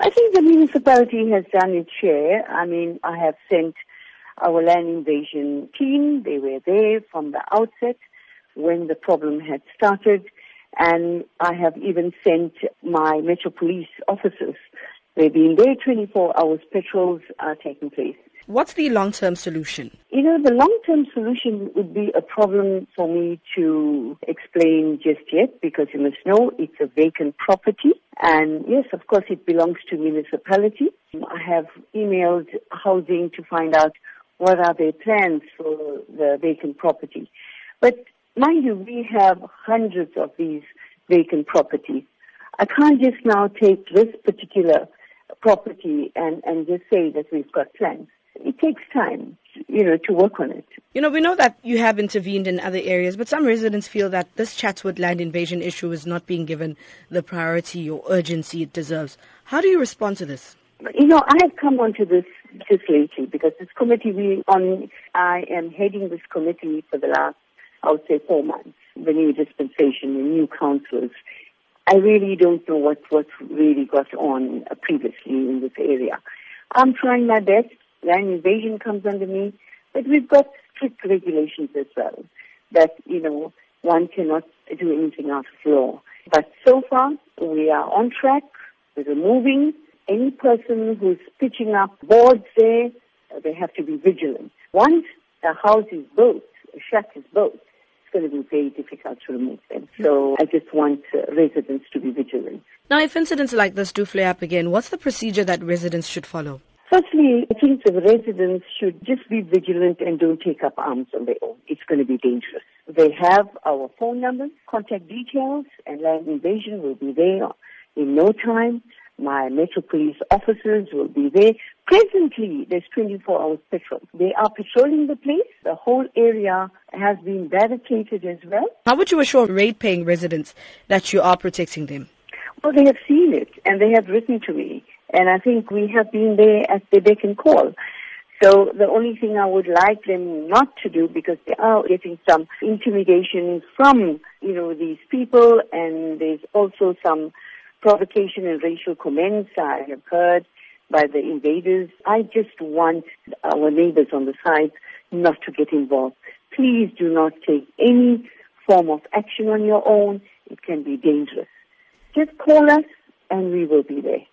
I think the municipality has done its share. I mean, I have sent our land invasion team. They were there from the outset when the problem had started. And I have even sent my Metro Police officers. They've been there 24 hours. Patrols are taking place. What's the long-term solution? You know, the long-term solution would be a problem for me to explain just yet because you must know it's a vacant property. And yes, of course, it belongs to municipality. I have emailed housing to find out what are their plans for the vacant property. But mind you, we have hundreds of these vacant properties. I can't just now take this particular property and, and just say that we've got plans. It takes time, you know, to work on it. You know, we know that you have intervened in other areas, but some residents feel that this Chatsworth land invasion issue is not being given the priority or urgency it deserves. How do you respond to this? You know, I have come onto this just lately because this committee we on I am heading this committee for the last I would say four months. The new dispensation, the new councils. I really don't know what what really got on previously in this area. I'm trying my best. Land invasion comes under me, but we've got strict regulations as well. That you know one cannot do anything out of law. But so far we are on track. We're removing any person who's pitching up boards there, they have to be vigilant. Once a house is built, a shack is built, it's going to be very difficult to remove them. So I just want uh, residents to be vigilant. Now, if incidents like this do flare up again, what's the procedure that residents should follow? Firstly, I think the residents should just be vigilant and don't take up arms on their own. It's going to be dangerous. They have our phone numbers, contact details, and land invasion will be there in no time. My Metro Police officers will be there. Presently, there's 24 hours patrol. They are patrolling the place. The whole area has been barricaded as well. How would you assure rate-paying residents that you are protecting them? Well, they have seen it and they have written to me. And I think we have been there at the beck and call. So the only thing I would like them not to do, because they are getting some intimidation from, you know, these people, and there's also some provocation and racial comments I have heard by the invaders. I just want our neighbors on the side not to get involved. Please do not take any form of action on your own. It can be dangerous. Just call us and we will be there.